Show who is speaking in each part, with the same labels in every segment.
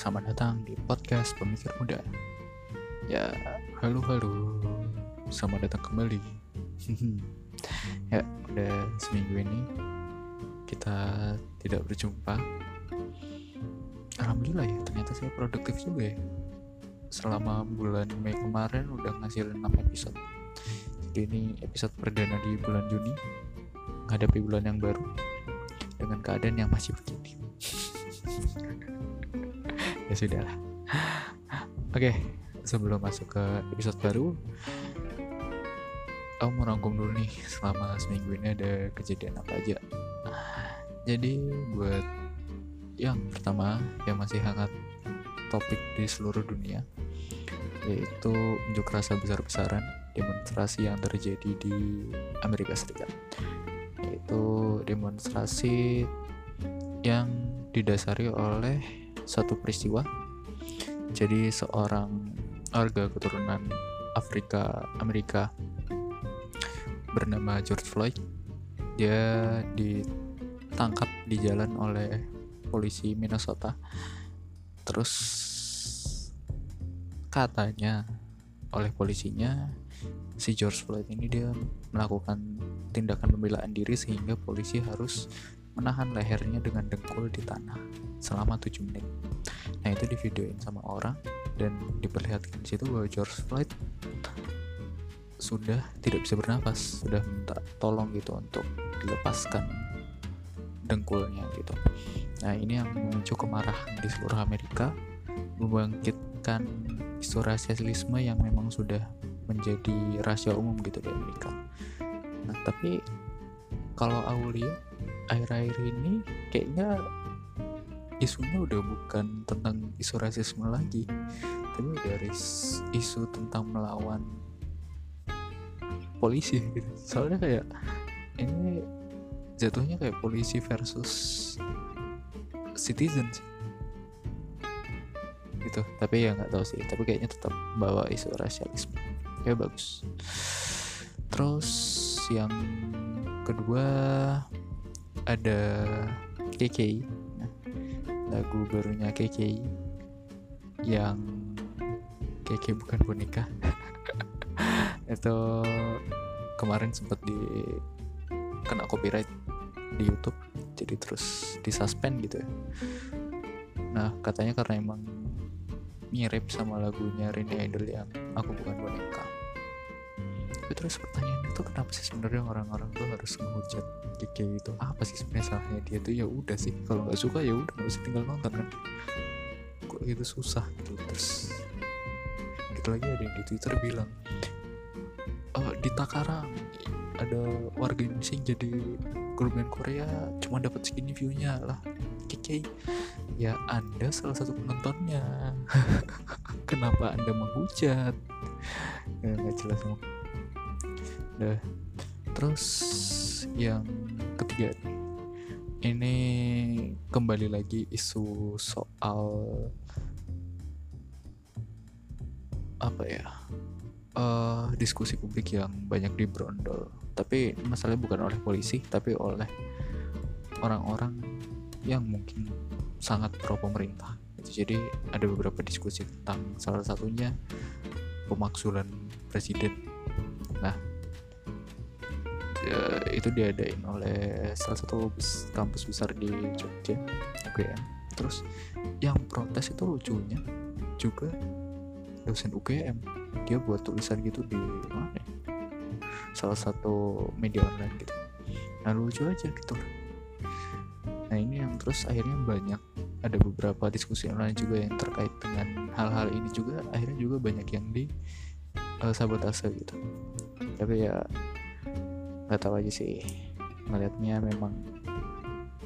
Speaker 1: selamat datang di podcast Pemikir Muda. Ya, halo halo, selamat datang kembali. ya, udah seminggu ini kita tidak berjumpa. Alhamdulillah ya, ternyata saya produktif juga ya. Selama bulan Mei kemarin udah ngasilin 6 episode. Jadi ini episode perdana di bulan Juni, menghadapi bulan yang baru dengan keadaan yang masih begini ya sudah lah. Oke sebelum masuk ke episode baru aku mau rangkum dulu nih selama seminggu ini ada kejadian apa aja. Jadi buat yang pertama yang masih hangat topik di seluruh dunia yaitu unjuk rasa besar-besaran demonstrasi yang terjadi di Amerika Serikat. Yaitu demonstrasi yang didasari oleh satu peristiwa. Jadi seorang warga keturunan Afrika Amerika bernama George Floyd dia ditangkap di jalan oleh polisi Minnesota. Terus katanya oleh polisinya si George Floyd ini dia melakukan tindakan pembelaan diri sehingga polisi harus menahan lehernya dengan dengkul di tanah selama 7 menit. Nah itu divideoin sama orang dan diperlihatkan di situ bahwa George Floyd sudah tidak bisa bernafas, sudah minta tolong gitu untuk dilepaskan dengkulnya gitu. Nah ini yang memicu kemarahan di seluruh Amerika, membangkitkan isu rasialisme yang memang sudah menjadi rahasia umum gitu di Amerika. Nah tapi kalau aku lihat akhir-akhir ini kayaknya isunya udah bukan tentang isu rasisme lagi tapi udah isu tentang melawan polisi. Soalnya kayak ini jatuhnya kayak polisi versus citizen gitu. Tapi ya nggak tahu sih. Tapi kayaknya tetap bawa isu rasialisme. Ya bagus. Terus yang kedua ada KK lagu barunya KK yang KK bukan boneka. Itu kemarin sempat di kena copyright di YouTube. Jadi terus disuspend gitu ya. Nah katanya karena emang mirip sama lagunya Rini Idol yang aku bukan boneka. Tapi terus pertanyaan itu kenapa sih sebenarnya orang-orang tuh harus ngehujat kayak gitu. Apa sih sebenarnya salahnya dia tuh? Ya udah sih kalau nggak suka ya udah nggak usah tinggal nonton kan. Kok gitu susah gitu terus gitu lagi ada yang di twitter bilang oh, di Takarang ada warga Indonesia yang jadi grup Korea cuma dapat segini viewnya lah. Kiki ya anda salah satu penontonnya. Kenapa anda menghujat? Ya nggak jelas mau udah terus yang ketiga. Ini kembali lagi isu soal apa ya? Uh, diskusi publik yang banyak dibrondol tapi masalahnya bukan oleh polisi tapi oleh orang-orang yang mungkin sangat pro pemerintah jadi ada beberapa diskusi tentang salah satunya pemaksulan presiden. Nah uh, itu diadain oleh salah satu kampus besar di Jogja. UGM terus yang protes itu lucunya juga dosen UGM dia buat tulisan gitu di mana ya? salah satu media online gitu. Nah lucu aja gitu. Nah ini yang terus akhirnya banyak ada beberapa diskusi online juga yang terkait dengan hal-hal ini juga. Akhirnya juga banyak yang di uh, sabotase gitu. Tapi ya nggak tahu aja sih. Ngelihatnya memang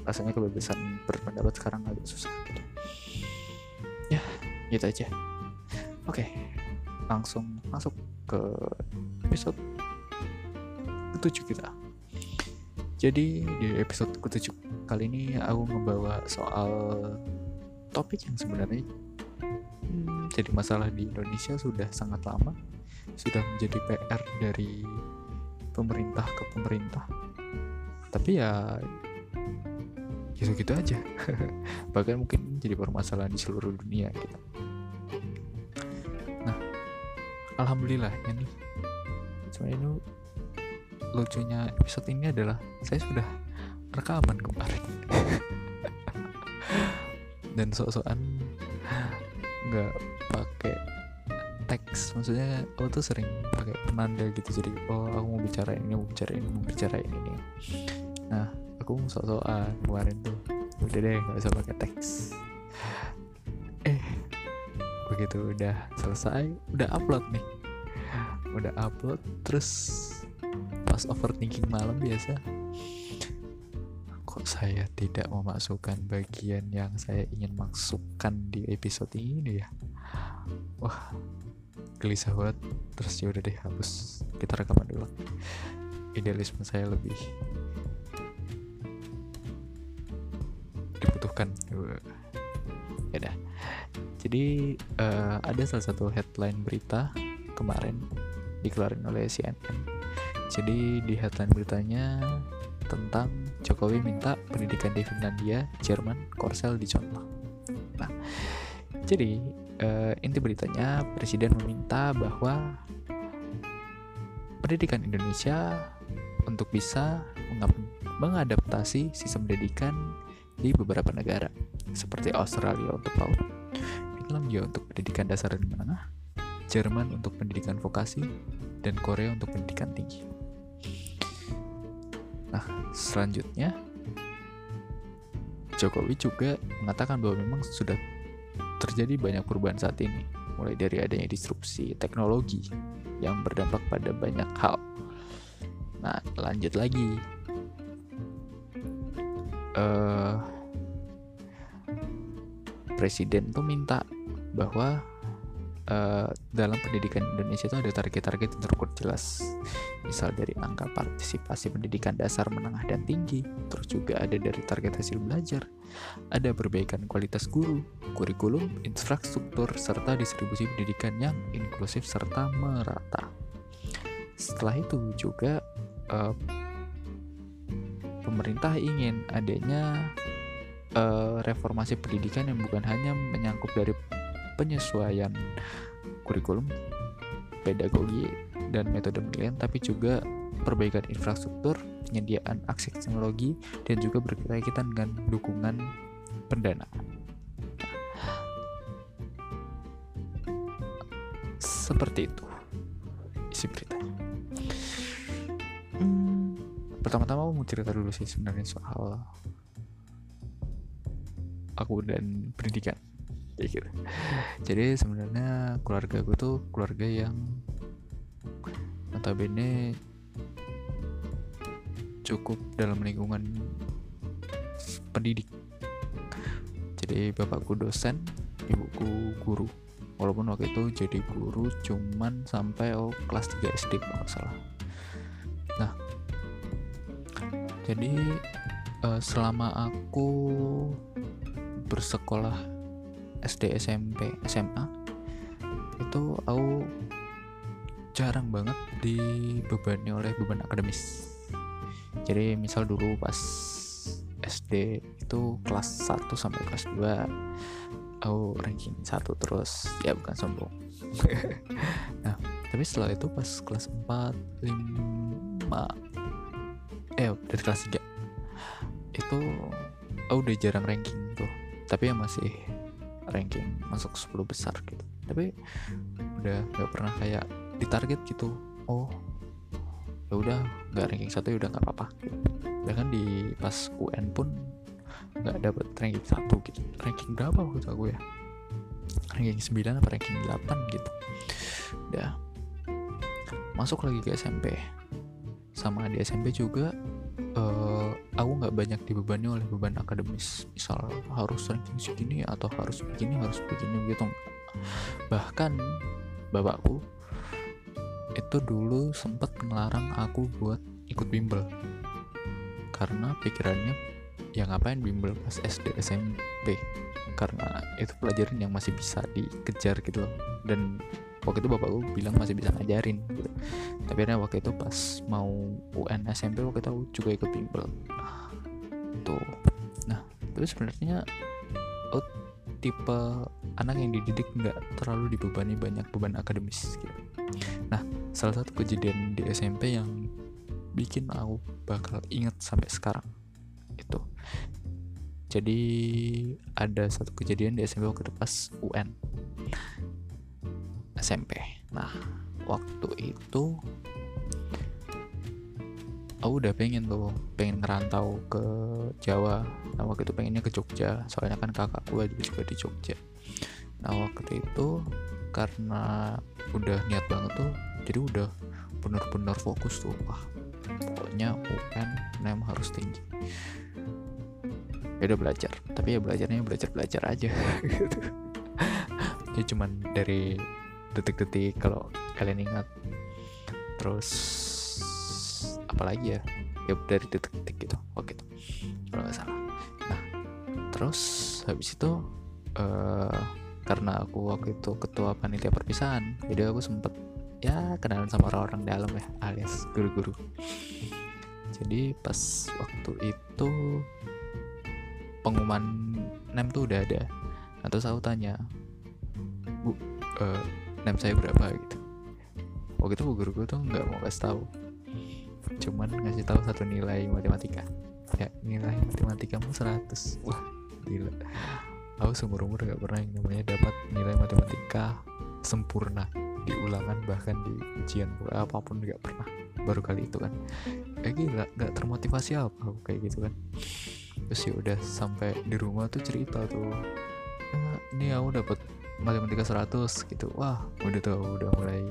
Speaker 1: rasanya kebebasan berpendapat sekarang agak susah gitu. Ya gitu aja. Oke langsung masuk ke episode ketujuh kita. Jadi di episode ketujuh kali ini aku membawa soal topik yang sebenarnya hmm, jadi masalah di Indonesia sudah sangat lama sudah menjadi PR dari pemerintah ke pemerintah. Tapi ya gitu-gitu aja. Bahkan mungkin jadi permasalahan di seluruh dunia gitu. Nah alhamdulillah ini sebenarnya ini lucunya episode ini adalah saya sudah rekaman kemarin. Dan sok-sokan nggak pakai teks. Maksudnya aku tuh sering pakai penanda gitu. Jadi oh aku mau bicara ini mau bicara ini mau bicara ini. Nah aku sok-sokan kemarin tuh. Udah deh nggak usah pakai teks. Eh begitu udah selesai udah upload nih. Udah upload terus pas overthinking malam biasa. Kok saya tidak memasukkan bagian yang saya ingin masukkan di episode ini ya? Wah gelisah banget terus ya udah deh hapus. Kita rekaman dulu. Idealisme saya lebih dibutuhkan. Ya dah jadi uh, ada salah satu headline berita kemarin dikeluarin oleh CNN jadi di headline beritanya tentang Jokowi minta pendidikan di Finlandia, Jerman, Korsel dicontoh. Nah, jadi uh, inti beritanya presiden meminta bahwa pendidikan Indonesia untuk bisa mengadaptasi sistem pendidikan di beberapa negara seperti Australia untuk PAUD, Finlandia untuk pendidikan dasar dan menengah, Jerman untuk pendidikan vokasi, dan Korea untuk pendidikan tinggi. Nah, selanjutnya Jokowi juga mengatakan bahwa memang sudah terjadi banyak perubahan saat ini, mulai dari adanya disrupsi teknologi yang berdampak pada banyak hal. Nah, lanjut lagi uh, presiden tuh minta bahwa uh, dalam pendidikan Indonesia itu ada target-target yang terukur jelas misal dari angka partisipasi pendidikan dasar menengah dan tinggi terus juga ada dari target hasil belajar. Ada perbaikan kualitas guru kurikulum infrastruktur serta distribusi pendidikan yang inklusif serta merata. Setelah itu juga uh, pemerintah ingin adanya uh, reformasi pendidikan yang bukan hanya menyangkut dari penyesuaian kurikulum, pedagogi, dan metode penilaian, tapi juga perbaikan infrastruktur, penyediaan akses teknologi, dan juga berkaitan dengan dukungan pendanaan. Seperti itu isi beritanya. Pertama-tama mau cerita dulu sih sebenarnya soal aku dan pendidikan. Gitu. Jadi sebenarnya keluarga gue tuh keluarga yang notabene cukup dalam lingkungan pendidik. Jadi bapakku dosen ibuku guru. Walaupun waktu itu jadi guru cuman sampai oh, kelas 3 SD kalau salah. Nah jadi uh, selama aku bersekolah SD SMP SMA itu aku jarang banget dibebani oleh beban akademis. Jadi misal dulu pas SD itu kelas 1 sampai kelas 2 aku ranking 1 terus. Ya bukan sombong. Nah tapi setelah itu pas kelas 4 5 eh dari kelas 3 itu oh, udah jarang ranking tuh. Tapi ya masih ranking masuk 10 besar gitu. Tapi udah nggak pernah kayak ditarget gitu. Oh ya udah nggak ranking satu ya udah nggak apa-apa. Bahkan di pas UN pun nggak dapet ranking satu gitu. Ranking berapa waktu aku ya? Ranking 9 apa ranking 8 gitu. Udah masuk lagi ke SMP sama di SMP juga uh, aku nggak banyak dibebani oleh beban akademis. Misal harus ranking segini atau harus begini harus begini gitu. Bahkan bapakku itu dulu sempat ngelarang aku buat ikut bimbel. Karena pikirannya ya ngapain bimbel pas SD SMP karena itu pelajaran yang masih bisa dikejar gitu loh. Dan waktu itu bapakku bilang masih bisa ngajarin gitu. Tapi akhirnya waktu itu pas mau UN SMP waktu itu aku juga ikut bimbel. Tuh. Nah terus sebenarnya oh, tipe anak yang dididik nggak terlalu dibebani banyak beban akademis gitu. Salah satu kejadian di SMP yang bikin aku bakal inget sampai sekarang itu. Jadi ada satu kejadian di SMP waktu pas UN SMP. Nah, waktu itu aku udah pengen tuh pengen ngerantau ke Jawa nah waktu itu pengennya ke Jogja soalnya kan kakak gue juga di Jogja nah waktu itu karena udah niat banget tuh jadi udah bener-bener fokus tuh wah pokoknya UN NEM harus tinggi. Ya udah belajar tapi ya belajarnya belajar belajar aja. Gitu ya cuman dari detik-detik kalau kalian ingat. Terus apalagi ya? Ya dari detik-detik gitu oke tuh kalau nggak salah. Nah terus habis itu uh, karena aku waktu itu ketua panitia perpisahan jadi aku sempet ya kenalan sama orang-orang dalam ya alias guru-guru. Jadi pas waktu itu pengumuman nem tuh udah ada. Nah terus aku tanya bu uh, nem saya berapa? Gitu. Waktu itu bu guru tuh nggak mau kasih tahu. Cuman ngasih tahu satu nilai matematika. Ya nilai matematikamu 100 wah gila. Aku seumur umur gak pernah yang namanya dapat nilai matematika sempurna di ulangan bahkan di ujian apa pun gak pernah baru kali itu kan. Ya gila gak termotivasi apa aku kayak gitu kan. Terus ya udah sampai di rumah tuh cerita tuh ya, ini aku dapat matematika 100 gitu. Wah udah tuh udah mulai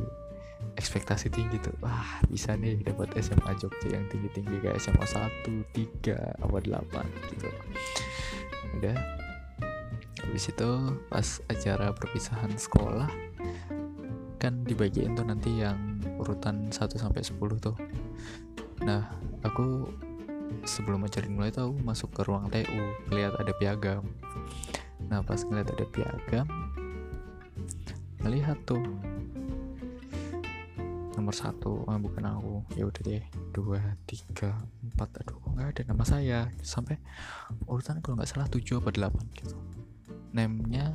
Speaker 1: ekspektasi tinggi tuh. Wah bisa nih dapat SMA Jogja yang tinggi-tinggi kayak SMA 1, 3, apa 8 gitu. Udah. Habis itu pas acara perpisahan sekolah kan dibagiin tuh nanti yang urutan 1 sampai 10 tuh. Nah aku sebelum acara mulai tuh masuk ke ruang TU ngeliat ada piagam. Nah pas ngeliat ada piagam melihat tuh nomor satu oh, bukan aku. Ya udah deh dua tiga empat aduh nggak ada nama saya? Sampai urutan kalau nggak salah tujuh apa delapan gitu. Namenya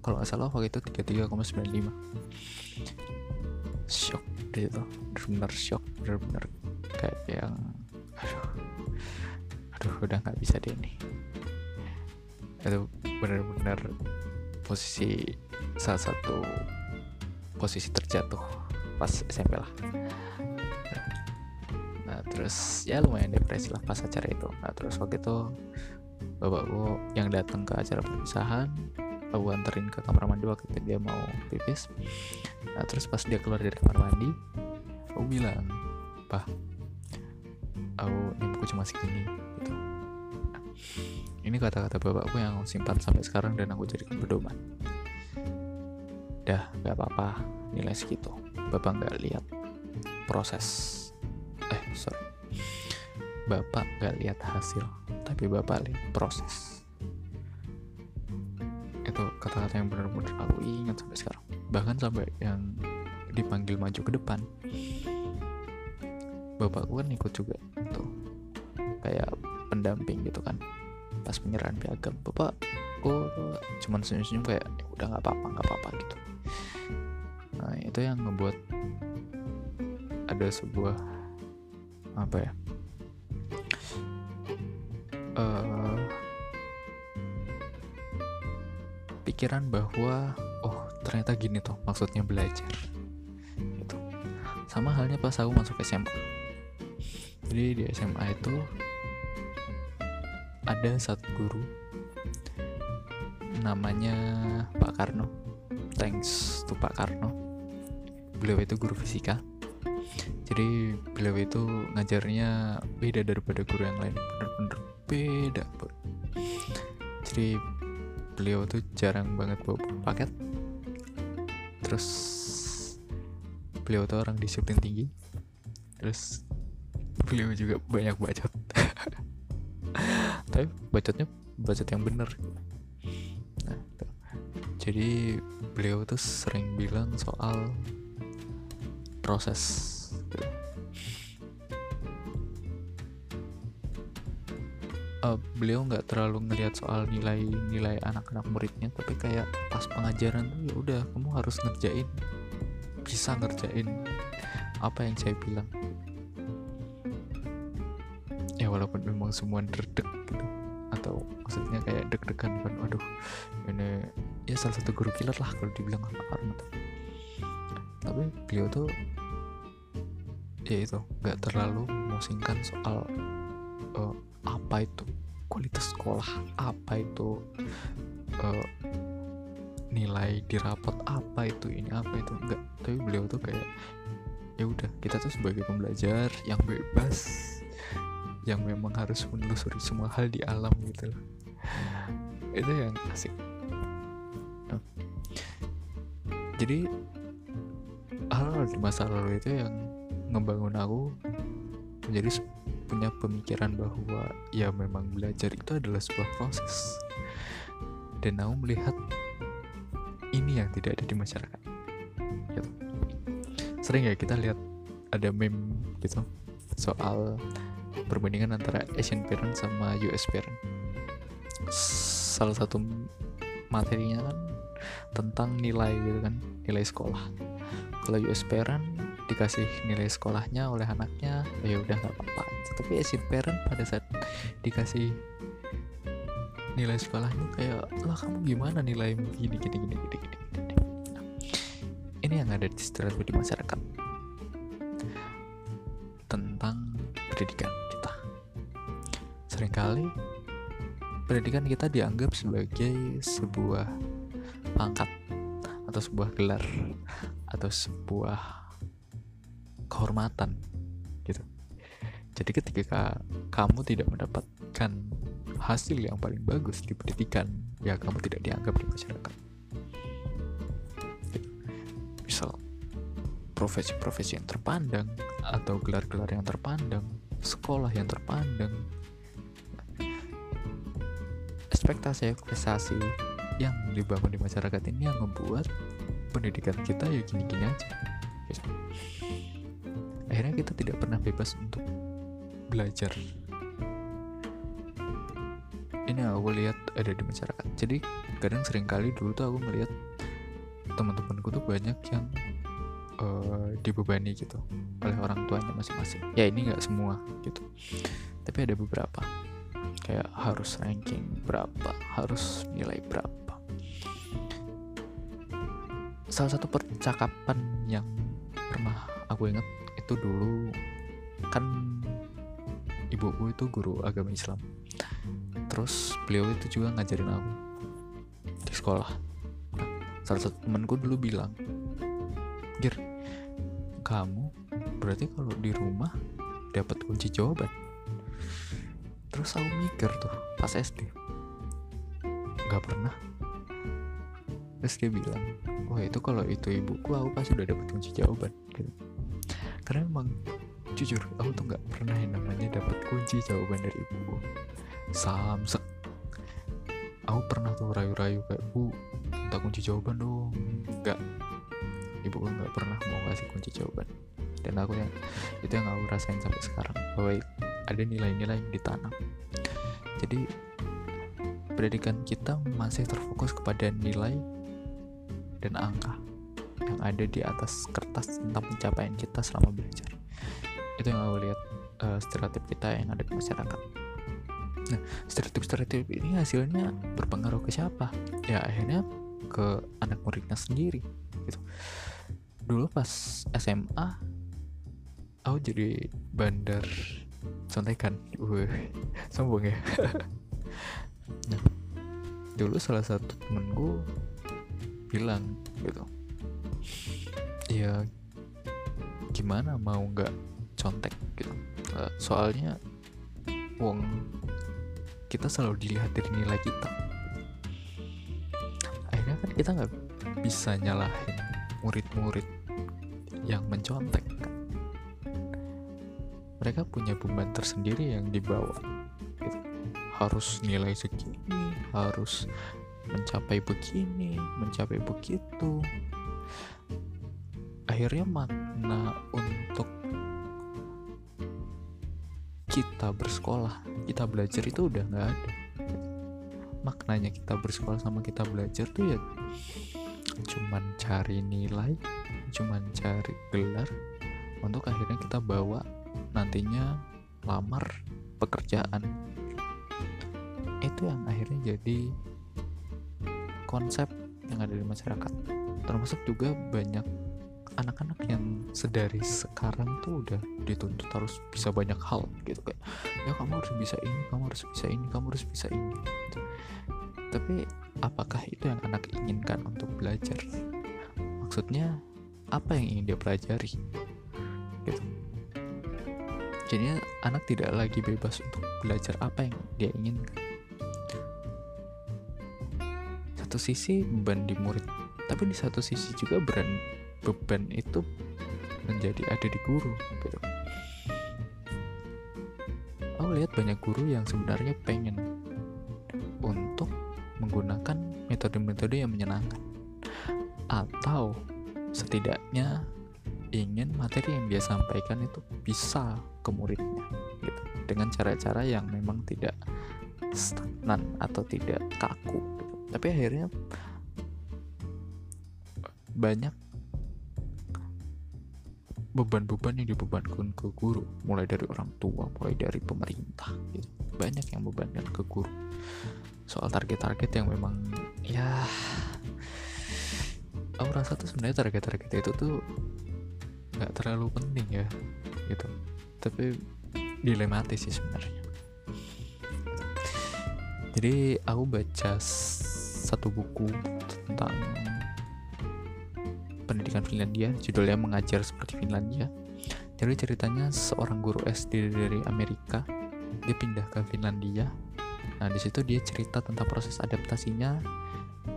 Speaker 1: kalau nggak salah waktu itu tiga tiga koma sembilan lima. Shock deh itu. Benar-benar shock benar-benar kayak yang aduh. Aduh udah nggak bisa deh nih itu benar-benar posisi salah satu posisi terjatuh pas SMP lah. Nah terus ya lumayan depresi lah pas acara itu. Nah terus waktu itu bapakku yang datang ke acara perpisahan aku anterin ke kamar mandi waktu itu dia mau pipis. Nah terus pas dia keluar dari kamar mandi aku bilang pak aku nyembuhku cuma segini gitu. Nah, ini kata-kata bapakku yang aku simpan sampai sekarang dan aku jadikan pedoman. Dah gak apa-apa nilai segitu. Bapak nggak lihat proses. Eh sorry. Bapak nggak lihat hasil tapi bapak lihat proses kata-kata yang benar-benar aku ingat sampai sekarang. Bahkan sampai yang dipanggil maju ke depan. Bapakku kan ikut juga tuh. Kayak pendamping gitu kan. Pas penyerahan piagam bapak cuman senyum-senyum kayak ya udah nggak apa-apa nggak apa-apa gitu. Nah itu yang ngebuat ada sebuah apa ya uh, pikiran bahwa oh ternyata gini tuh maksudnya belajar. Itu sama halnya pas aku masuk SMA jadi di SMA itu ada satu guru namanya Pak Karno. Thanks to Pak Karno. Beliau itu guru fisika. Jadi beliau itu ngajarnya beda daripada guru yang lain. Bener-bener beda jadi beliau tuh jarang banget bawa paket. Terus beliau tuh orang disiplin tinggi. Terus beliau juga banyak bacot. Tapi bacotnya bacot yang bener. Nah, jadi beliau tuh sering bilang soal proses uh, beliau nggak terlalu ngelihat soal nilai-nilai anak-anak muridnya tapi kayak pas pengajaran tuh ya udah kamu harus ngerjain bisa ngerjain apa yang saya bilang. Ya walaupun memang semua derdek gitu atau maksudnya kayak deg-degan kan waduh ini ya salah satu guru killer lah kalau dibilang karena tapi beliau tuh ya itu nggak terlalu memusingkan soal uh, apa itu kualitas sekolah apa itu uh, nilai di rapot apa itu ini apa itu enggak tapi beliau tuh kayak ya udah kita tuh sebagai pembelajar yang bebas yang memang harus menelusuri semua hal di alam gitu loh itu yang asik nah. jadi hal, di masa lalu itu yang ngebangun aku menjadi punya pemikiran bahwa ya memang belajar itu adalah sebuah proses. Dan aku melihat ini yang tidak ada di masyarakat. Gitu. sering ya kita lihat ada meme gitu soal perbandingan antara Asian parent sama US parent. Salah satu materinya kan tentang nilai gitu kan nilai sekolah. Kalau US parent dikasih nilai sekolahnya oleh anaknya ya udah nggak apa-apa. Tapi Asian parent pada saat dikasih nilai sekolahnya kayak lah kamu gimana nilai gini gini gini gini, gini. Nah, ini yang ada di stereotip di masyarakat. Tentang pendidikan kita. Seringkali pendidikan kita dianggap sebagai sebuah pangkat atau sebuah gelar atau sebuah kehormatan gitu. Jadi ketika kamu tidak mendapatkan hasil yang paling bagus di pendidikan ya kamu tidak dianggap di masyarakat. Gitu. misal profesi-profesi yang terpandang atau gelar-gelar yang terpandang sekolah yang terpandang ekspektasi ekspektasi yang dibangun di masyarakat ini yang membuat pendidikan kita ya gini-gini aja gitu akhirnya kita tidak pernah bebas untuk belajar. Ini aku lihat ada di masyarakat. Jadi kadang sering kali dulu tuh aku melihat teman-temanku tuh banyak yang uh, dibebani gitu oleh orang tuanya masing-masing. Ya ini nggak semua gitu. Tapi ada beberapa. Kayak harus ranking berapa harus nilai berapa. Salah satu percakapan yang pernah aku ingat itu dulu kan ibuku itu guru agama Islam. Terus beliau itu juga ngajarin aku di sekolah. Salah satu temanku dulu bilang Gir kamu berarti kalau di rumah dapat kunci jawaban. Terus aku mikir tuh pas SD nggak pernah. Terus dia bilang wah itu kalau itu ibuku aku pasti udah dapat kunci jawaban karena emang jujur aku tuh nggak pernah yang namanya dapat kunci jawaban dari ibu samsek aku pernah tuh rayu-rayu kayak bu minta kunci jawaban dong. Nggak. Ibu nggak pernah mau kasih kunci jawaban. Dan aku yang itu yang aku rasain sampai sekarang bahwa ada nilai-nilai yang ditanam. Jadi pendidikan kita masih terfokus kepada nilai dan angka ada di atas kertas tentang pencapaian kita selama belajar. Itu yang aku lihat uh, stereotip kita yang ada di masyarakat. Nah stereotip-stereotip ini hasilnya berpengaruh ke siapa? Ya akhirnya ke anak muridnya sendiri gitu. Dulu pas SMA aku jadi bandar contekan. Uh sombong ya. Nah dulu salah satu temenku bilang gitu ya gimana mau nggak contek gitu? Uh, soalnya uang kita selalu dilihat dari nilai kita. Akhirnya kan kita nggak bisa nyalahin murid-murid yang mencontek kan? Mereka punya beban tersendiri yang dibawa gitu. harus nilai segini harus mencapai begini mencapai begitu akhirnya makna untuk kita bersekolah kita belajar itu udah nggak ada. Maknanya kita bersekolah sama kita belajar tuh ya cuman cari nilai cuman cari gelar untuk akhirnya kita bawa nantinya lamar pekerjaan. Itu yang akhirnya jadi konsep yang ada di masyarakat. Termasuk juga banyak anak-anak yang sedari sekarang tuh udah dituntut harus bisa banyak hal gitu kayak ya kamu harus bisa ini kamu harus bisa ini kamu harus bisa ini gitu. tapi apakah itu yang anak inginkan untuk belajar? Maksudnya apa yang ingin dia pelajari? Gitu. Jadinya anak tidak lagi bebas untuk belajar apa yang dia inginkan. Satu sisi beban di murid tapi di satu sisi juga beran beban itu menjadi ada di guru gitu aku lihat banyak guru yang sebenarnya pengen untuk menggunakan metode-metode yang menyenangkan atau setidaknya ingin materi yang dia sampaikan itu bisa ke muridnya gitu dengan cara-cara yang memang tidak stagnan atau tidak kaku gitu. tapi akhirnya banyak beban-beban yang dibebankan ke guru mulai dari orang tua mulai dari pemerintah gitu. Banyak yang bebankan ke guru. Soal target-target yang memang ya aku rasa tuh sebenarnya target-target itu tuh nggak terlalu penting ya gitu. Tapi dilematis sih sebenarnya. Jadi aku baca satu buku tentang pendidikan Finlandia judulnya mengajar seperti Finlandia. Jadi ceritanya seorang guru SD dari Amerika dia pindah ke Finlandia. Nah di situ dia cerita tentang proses adaptasinya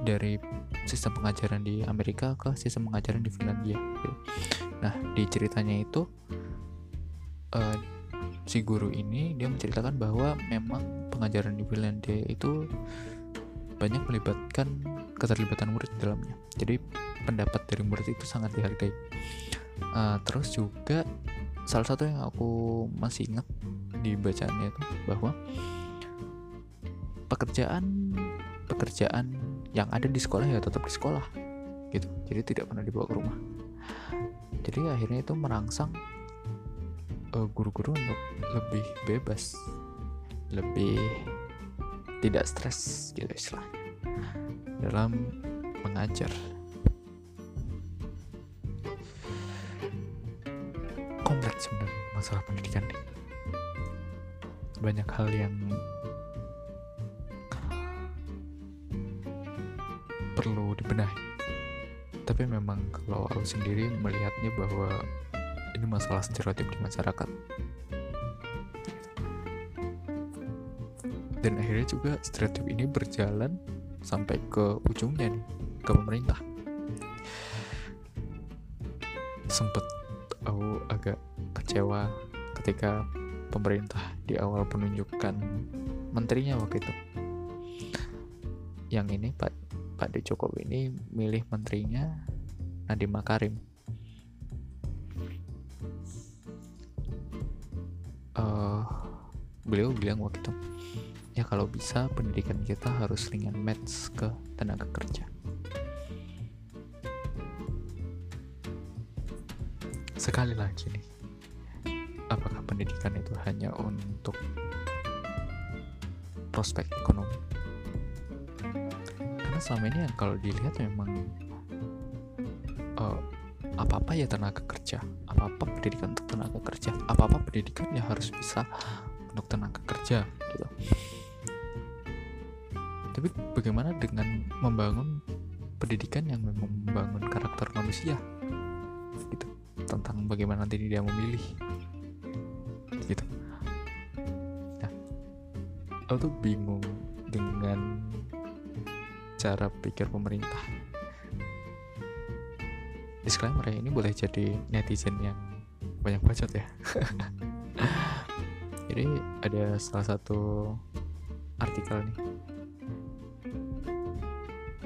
Speaker 1: dari sistem pengajaran di Amerika ke sistem pengajaran di Finlandia. Nah di ceritanya itu uh, si guru ini dia menceritakan bahwa memang pengajaran di Finlandia itu banyak melibatkan keterlibatan murid di dalamnya. Jadi pendapat dari murid itu sangat dihargai. Uh, terus juga salah satu yang aku masih ingat di bacaannya itu bahwa pekerjaan pekerjaan yang ada di sekolah ya tetap di sekolah gitu. Jadi tidak pernah dibawa ke rumah. Jadi akhirnya itu merangsang guru guru-guru untuk lebih bebas lebih tidak stres gitu istilahnya dalam mengajar. Kompleks sebenarnya masalah pendidikan nih. Banyak hal yang perlu dibenahi. Tapi memang kalau aku sendiri melihatnya bahwa ini masalah stereotip di masyarakat. Dan akhirnya juga stereotip ini berjalan sampai ke ujungnya nih ke pemerintah. Sempet aku agak kecewa ketika pemerintah di awal penunjukan menterinya waktu itu. Yang ini Pak Pak De Jokowi ini milih menterinya Nadiem Makarim. Uh, beliau bilang waktu itu ya kalau bisa pendidikan kita harus ringan match ke tenaga kerja. Sekali lagi nih apakah pendidikan itu hanya untuk prospek ekonomi? Karena selama ini yang kalau dilihat memang uh, apa-apa ya tenaga kerja apa-apa pendidikan untuk tenaga kerja apa-apa pendidikan ya harus bisa untuk tenaga kerja gitu tapi bagaimana dengan membangun pendidikan yang membangun karakter manusia? Tentang bagaimana nanti dia memilih. Gitu. Nah aku tuh bingung dengan cara pikir pemerintah. Disclaimer ya ini boleh jadi netizen yang banyak bacot ya. Jadi ada salah satu artikel nih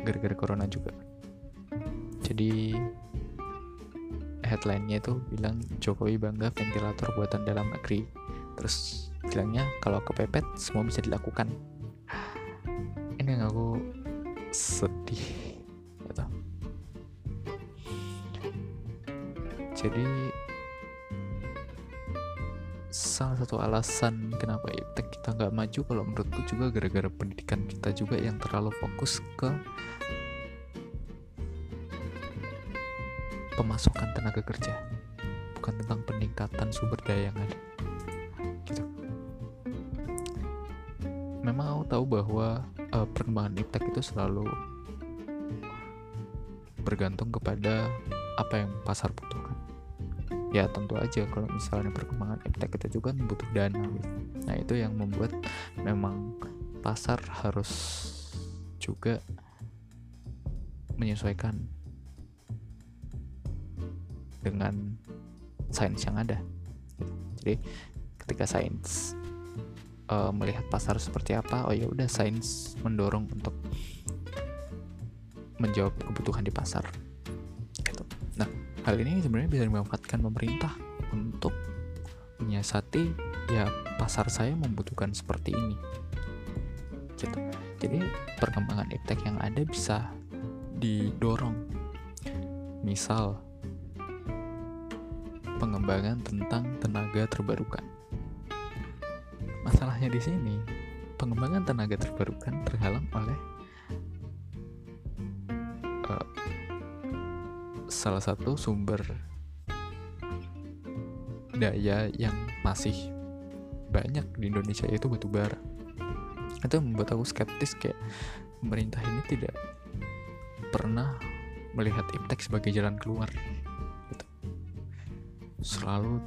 Speaker 1: gara-gara corona juga. Jadi headline-nya itu bilang Jokowi bangga ventilator buatan dalam negeri. Terus bilangnya kalau kepepet semua bisa dilakukan. Ini yang aku sedih gitu. jadi salah satu alasan kenapa kita nggak maju kalau menurutku juga gara-gara pendidikan kita juga yang terlalu fokus ke pemasukan tenaga kerja bukan tentang peningkatan sumber daya yang ada. Gitu. Memang aku tahu bahwa uh, perkembangan iptek itu selalu bergantung kepada apa yang pasar butuhkan. Ya tentu aja kalau misalnya perkembangan iptek itu juga butuh dana gitu. nah itu yang membuat memang pasar harus juga menyesuaikan dengan sains yang ada. Jadi ketika sains uh, melihat pasar seperti apa, oh ya udah sains mendorong untuk menjawab kebutuhan di pasar. Gitu. Nah hal ini sebenarnya bisa dimanfaatkan pemerintah untuk menyiasati ya pasar saya membutuhkan seperti ini. Gitu. Jadi perkembangan iptek yang ada bisa didorong. Misal pengembangan tentang tenaga terbarukan. Masalahnya di sini, pengembangan tenaga terbarukan terhalang oleh uh, salah satu sumber daya yang masih banyak di Indonesia yaitu batu bara. Itu membuat aku skeptis kayak pemerintah ini tidak pernah melihat iptek sebagai jalan keluar selalu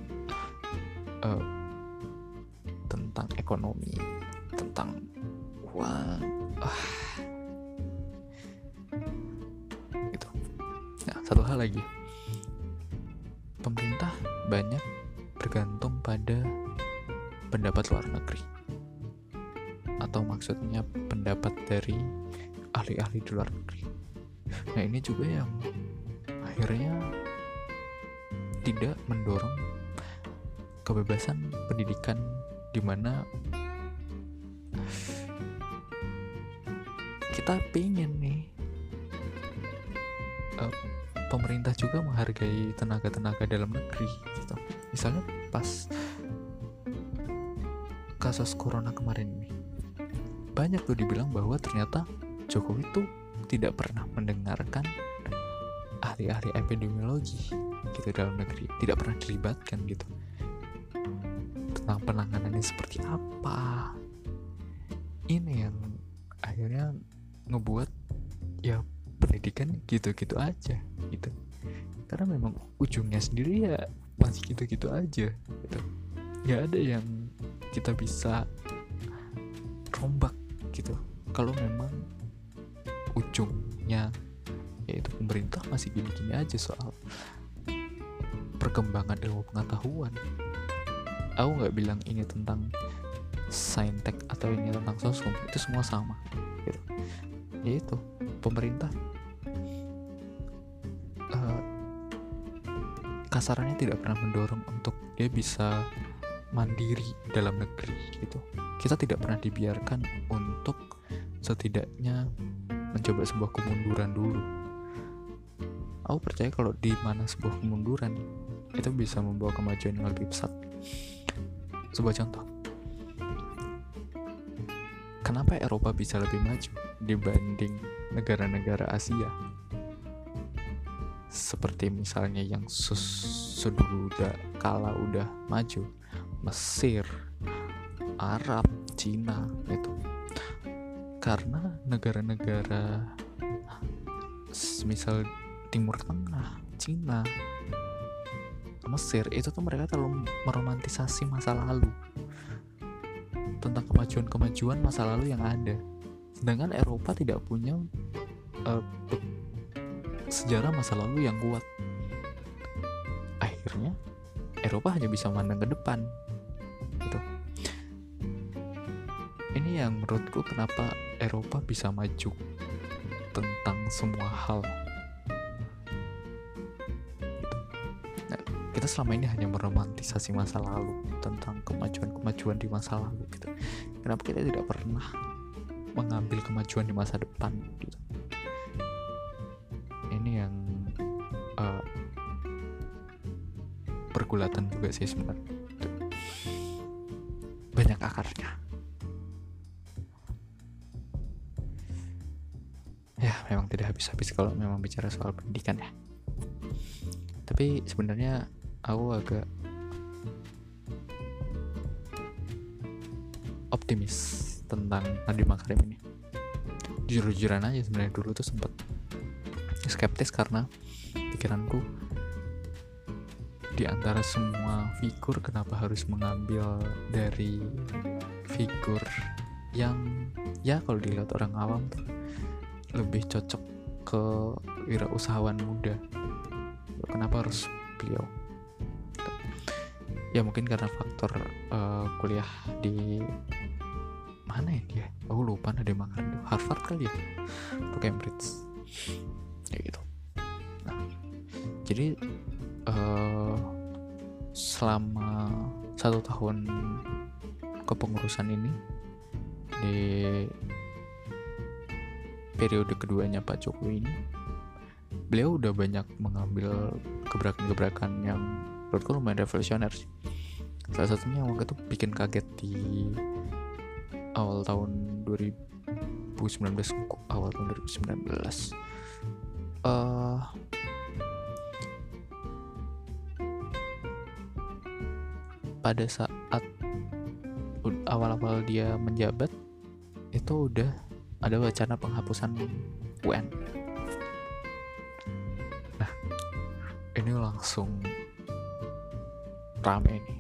Speaker 1: uh, tentang ekonomi, tentang uang. Uh, gitu. Nah, satu hal lagi. Pemerintah banyak bergantung pada pendapat luar negeri. Atau maksudnya pendapat dari ahli-ahli di luar negeri. Nah, ini juga yang akhirnya tidak mendorong kebebasan pendidikan di mana kita pengen nih uh, pemerintah juga menghargai tenaga-tenaga dalam negeri gitu. Misalnya pas kasus corona kemarin ini banyak tuh dibilang bahwa ternyata Jokowi tuh tidak pernah mendengarkan ahli-ahli epidemiologi gitu dalam negeri. Tidak pernah dilibatkan gitu. Tentang penanganannya seperti apa. Ini yang akhirnya ngebuat ya pendidikan gitu-gitu aja gitu. Karena memang ujungnya sendiri ya masih gitu-gitu aja gitu. Nggak ada yang kita bisa rombak gitu. Kalau memang ujungnya yaitu pemerintah masih gini-gini aja soal perkembangan ilmu pengetahuan. Aku nggak bilang ini tentang saintek atau ini tentang sosum itu semua sama gitu. yaitu pemerintah uh, kasarannya tidak pernah mendorong untuk dia bisa mandiri dalam negeri gitu. Kita tidak pernah dibiarkan untuk setidaknya mencoba sebuah kemunduran dulu. Aku percaya kalau di mana sebuah kemunduran itu bisa membawa kemajuan yang lebih pesat. Sebuah contoh. Kenapa Eropa bisa lebih maju dibanding negara-negara Asia? Seperti misalnya yang sudah kala udah maju, Mesir, Arab, Cina itu. Karena negara-negara misal Timur Tengah, Cina, Mesir itu tuh mereka terlalu meromantisasi masa lalu. Tentang kemajuan-kemajuan masa lalu yang ada. Sedangkan Eropa tidak punya uh, sejarah masa lalu yang kuat. Akhirnya Eropa hanya bisa memandang ke depan gitu. Ini yang menurutku kenapa Eropa bisa maju tentang semua hal selama ini hanya meromantisasi masa lalu tentang kemajuan-kemajuan kemajuan di masa lalu gitu. Kenapa kita tidak pernah mengambil kemajuan di masa depan gitu? Ini yang uh, pergulatan juga sih sebenarnya banyak akarnya. Ya memang tidak habis-habis kalau memang bicara soal pendidikan ya. Tapi sebenarnya aku agak optimis tentang Nadiem Makarim ini. Jujur-jujuran aja sebenarnya dulu tuh sempet skeptis karena pikiranku di antara semua figur kenapa harus mengambil dari figur yang ya kalau dilihat orang awam tuh lebih cocok ke wirausahawan muda. Kenapa harus beliau ya mungkin karena faktor uh, kuliah di mana ya dia? Aku lupa ada tuh Harvard kali ya? Atau Cambridge? Ya gitu. Nah jadi uh, selama satu tahun kepengurusan ini di periode keduanya Pak Jokowi ini beliau udah banyak mengambil gebrakan-gebrakan yang menurutku lumayan revolusioner sih salah satunya waktu itu bikin kaget di awal tahun 2019 awal tahun 2019 uh, pada saat awal-awal dia menjabat itu udah ada wacana penghapusan UN. Nah, ini langsung rame nih.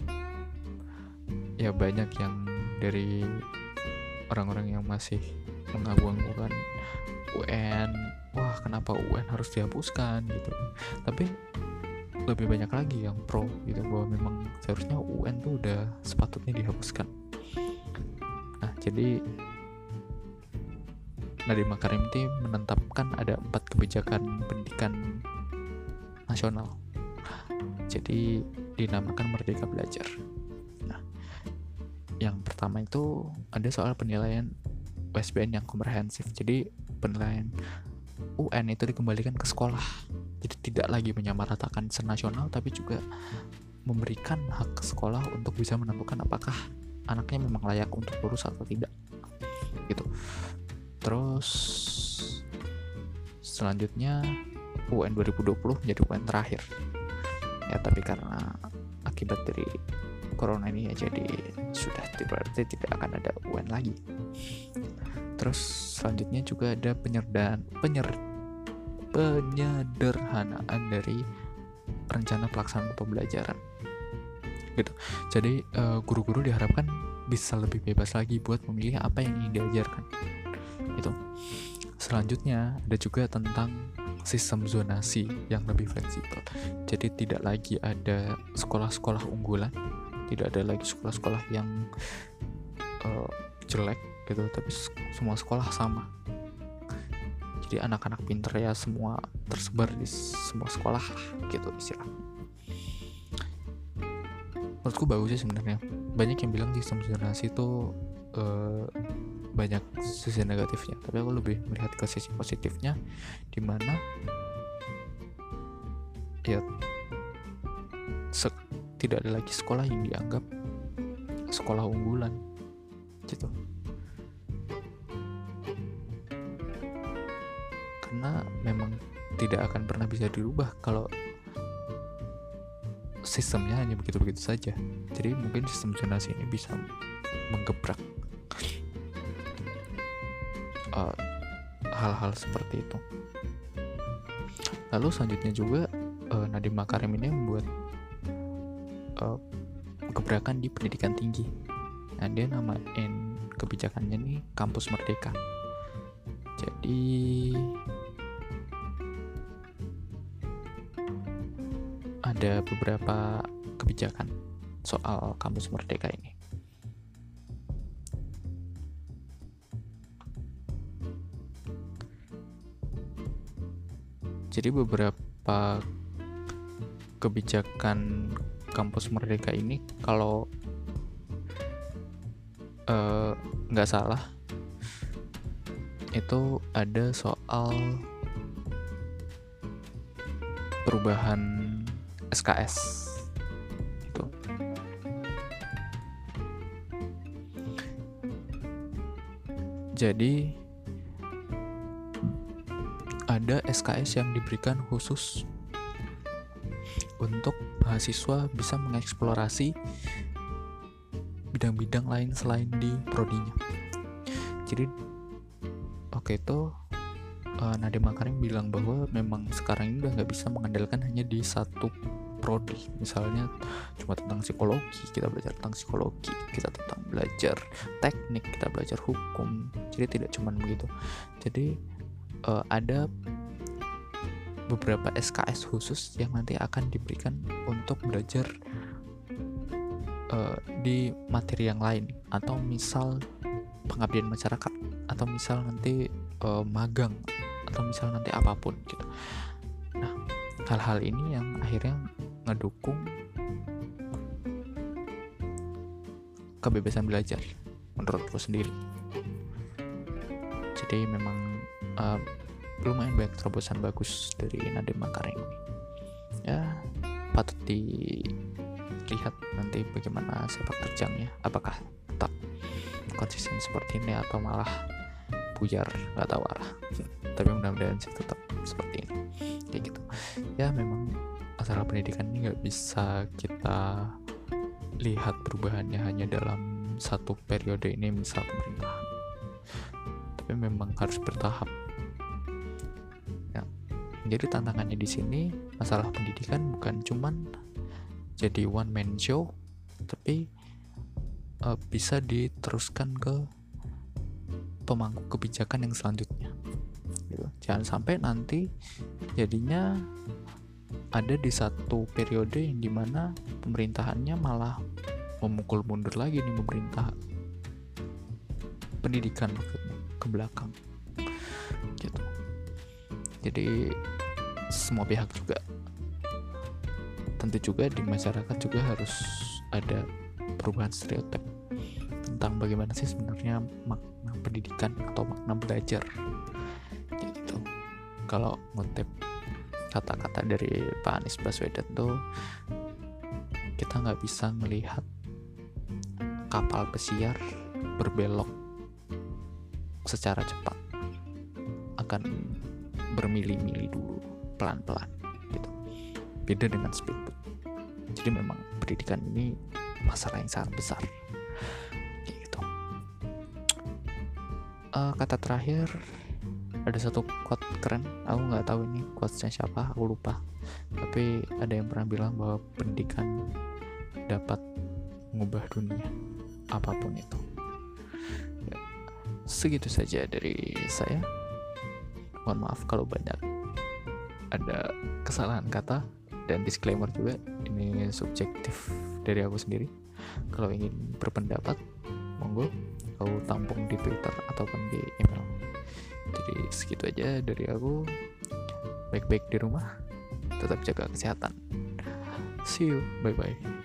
Speaker 1: Ya banyak yang dari orang-orang yang masih mengagungkan UN, wah kenapa UN harus dihapuskan gitu. Tapi lebih banyak lagi yang pro gitu bahwa memang seharusnya UN tuh udah sepatutnya dihapuskan. Nah, jadi Nadiem Makarim itu menetapkan ada empat kebijakan pendidikan nasional. Jadi dinamakan Merdeka Belajar. Nah, yang pertama itu ada soal penilaian USBN yang komprehensif. Jadi penilaian UN itu dikembalikan ke sekolah. Jadi tidak lagi menyamaratakan senasional tapi juga memberikan hak ke sekolah untuk bisa menentukan apakah anaknya memang layak untuk lulus atau tidak. Gitu terus selanjutnya UN 2020 menjadi UN terakhir ya tapi karena akibat dari corona ini ya jadi sudah berarti tidak akan ada UN lagi. Terus selanjutnya juga ada penyerdan penyer penyederhanaan dari rencana pelaksanaan pembelajaran. Gitu. Jadi eh, guru-guru diharapkan bisa lebih bebas lagi buat memilih apa yang ingin diajarkan. Gitu. Selanjutnya ada juga tentang sistem zonasi yang lebih fleksibel. Jadi tidak lagi ada sekolah-sekolah unggulan, tidak ada lagi sekolah-sekolah yang uh, jelek gitu, tapi semua sekolah sama. Jadi anak-anak pinter ya semua tersebar di semua sekolah lah gitu istilahnya. Menurutku bagus sih sebenarnya. Banyak yang bilang sistem zonasi itu uh, banyak sisi negatifnya tapi aku lebih melihat ke sisi positifnya di mana ya tidak ada lagi sekolah yang dianggap sekolah unggulan gitu. Karena memang tidak akan pernah bisa dirubah kalau sistemnya hanya begitu-begitu saja. Jadi mungkin sistem zonasi ini bisa menggebrak hal eh, hal-hal seperti itu. Lalu selanjutnya juga uh, Nadiem Makarim ini membuat uh, gebrakan di pendidikan tinggi. Nah dia namain kebijakannya nih kampus merdeka. Jadi ada beberapa kebijakan soal kampus merdeka ini. Jadi beberapa kebijakan kampus merdeka ini kalau eh, nggak uh, salah itu ada soal perubahan SKS itu jadi ada SKS yang diberikan khusus untuk mahasiswa bisa mengeksplorasi bidang-bidang lain selain di prodinya. Jadi oke itu uh, Nadiem Makarim bilang bahwa memang sekarang ini udah nggak bisa mengandalkan hanya di satu prodi. Misalnya cuma tentang psikologi kita belajar tentang psikologi kita tentang belajar teknik kita belajar hukum. Jadi tidak cuma begitu. Jadi uh, ada beberapa SKS khusus yang nanti akan diberikan untuk belajar uh, di materi yang lain atau misal pengabdian masyarakat atau misal nanti uh, magang atau misal nanti apa pun gitu. Nah, hal-hal ini yang akhirnya ngedukung kebebasan belajar menurutku sendiri. Jadi memang uh, lumayan banyak terobosan bagus dari Nadiem Makarim. Ini. Ya, patut dilihat nanti bagaimana sepak terjangnya. Apakah tetap konsisten seperti ini atau malah buyar nggak tahu arah. Tapi mudah-mudahan sih tetap seperti ini. Kayak gitu. Ya memang masalah pendidikan ini nggak bisa kita lihat perubahannya hanya dalam satu periode ini misal pemerintahan tapi memang harus bertahap. ya jadi tantangannya di sini masalah pendidikan bukan cuman jadi one man show tapi uh, bisa diteruskan ke pemangku kebijakan yang selanjutnya. Gitu. jangan sampai nanti jadinya ada di satu periode yang di mana pemerintahannya malah memukul mundur lagi nih pemerintah pendidikan maksudnya ke belakang. Gitu. Jadi semua pihak juga. Tentu juga di masyarakat juga harus ada perubahan stereotip tentang bagaimana sih sebenarnya makna pendidikan atau makna belajar. Gitu. Kalau ngutip kata-kata dari Pak Anies Baswedan tuh kita nggak bisa melihat kapal pesiar berbelok secara cepat. Akan bermili-mili dulu pelan-pelan gitu. Beda dengan speedboat jadi memang pendidikan ini masalah yang sangat besar gitu. Uh, kata terakhir ada satu quote keren aku nggak tahu ini quotesnya siapa aku lupa. Tapi ada yang pernah bilang bahwa pendidikan dapat mengubah dunia apa pun itu. Ya, segitu saja dari saya. Mohon maaf kalau banyak ada kesalahan kata dan disclaimer juga ini subjektif dari aku sendiri. Kalau ingin berpendapat monggo kau tampung di Twitter ataupun di email. Jadi segitu aja dari aku. Baik-baik di rumah tetap jaga kesehatan. See you bye bye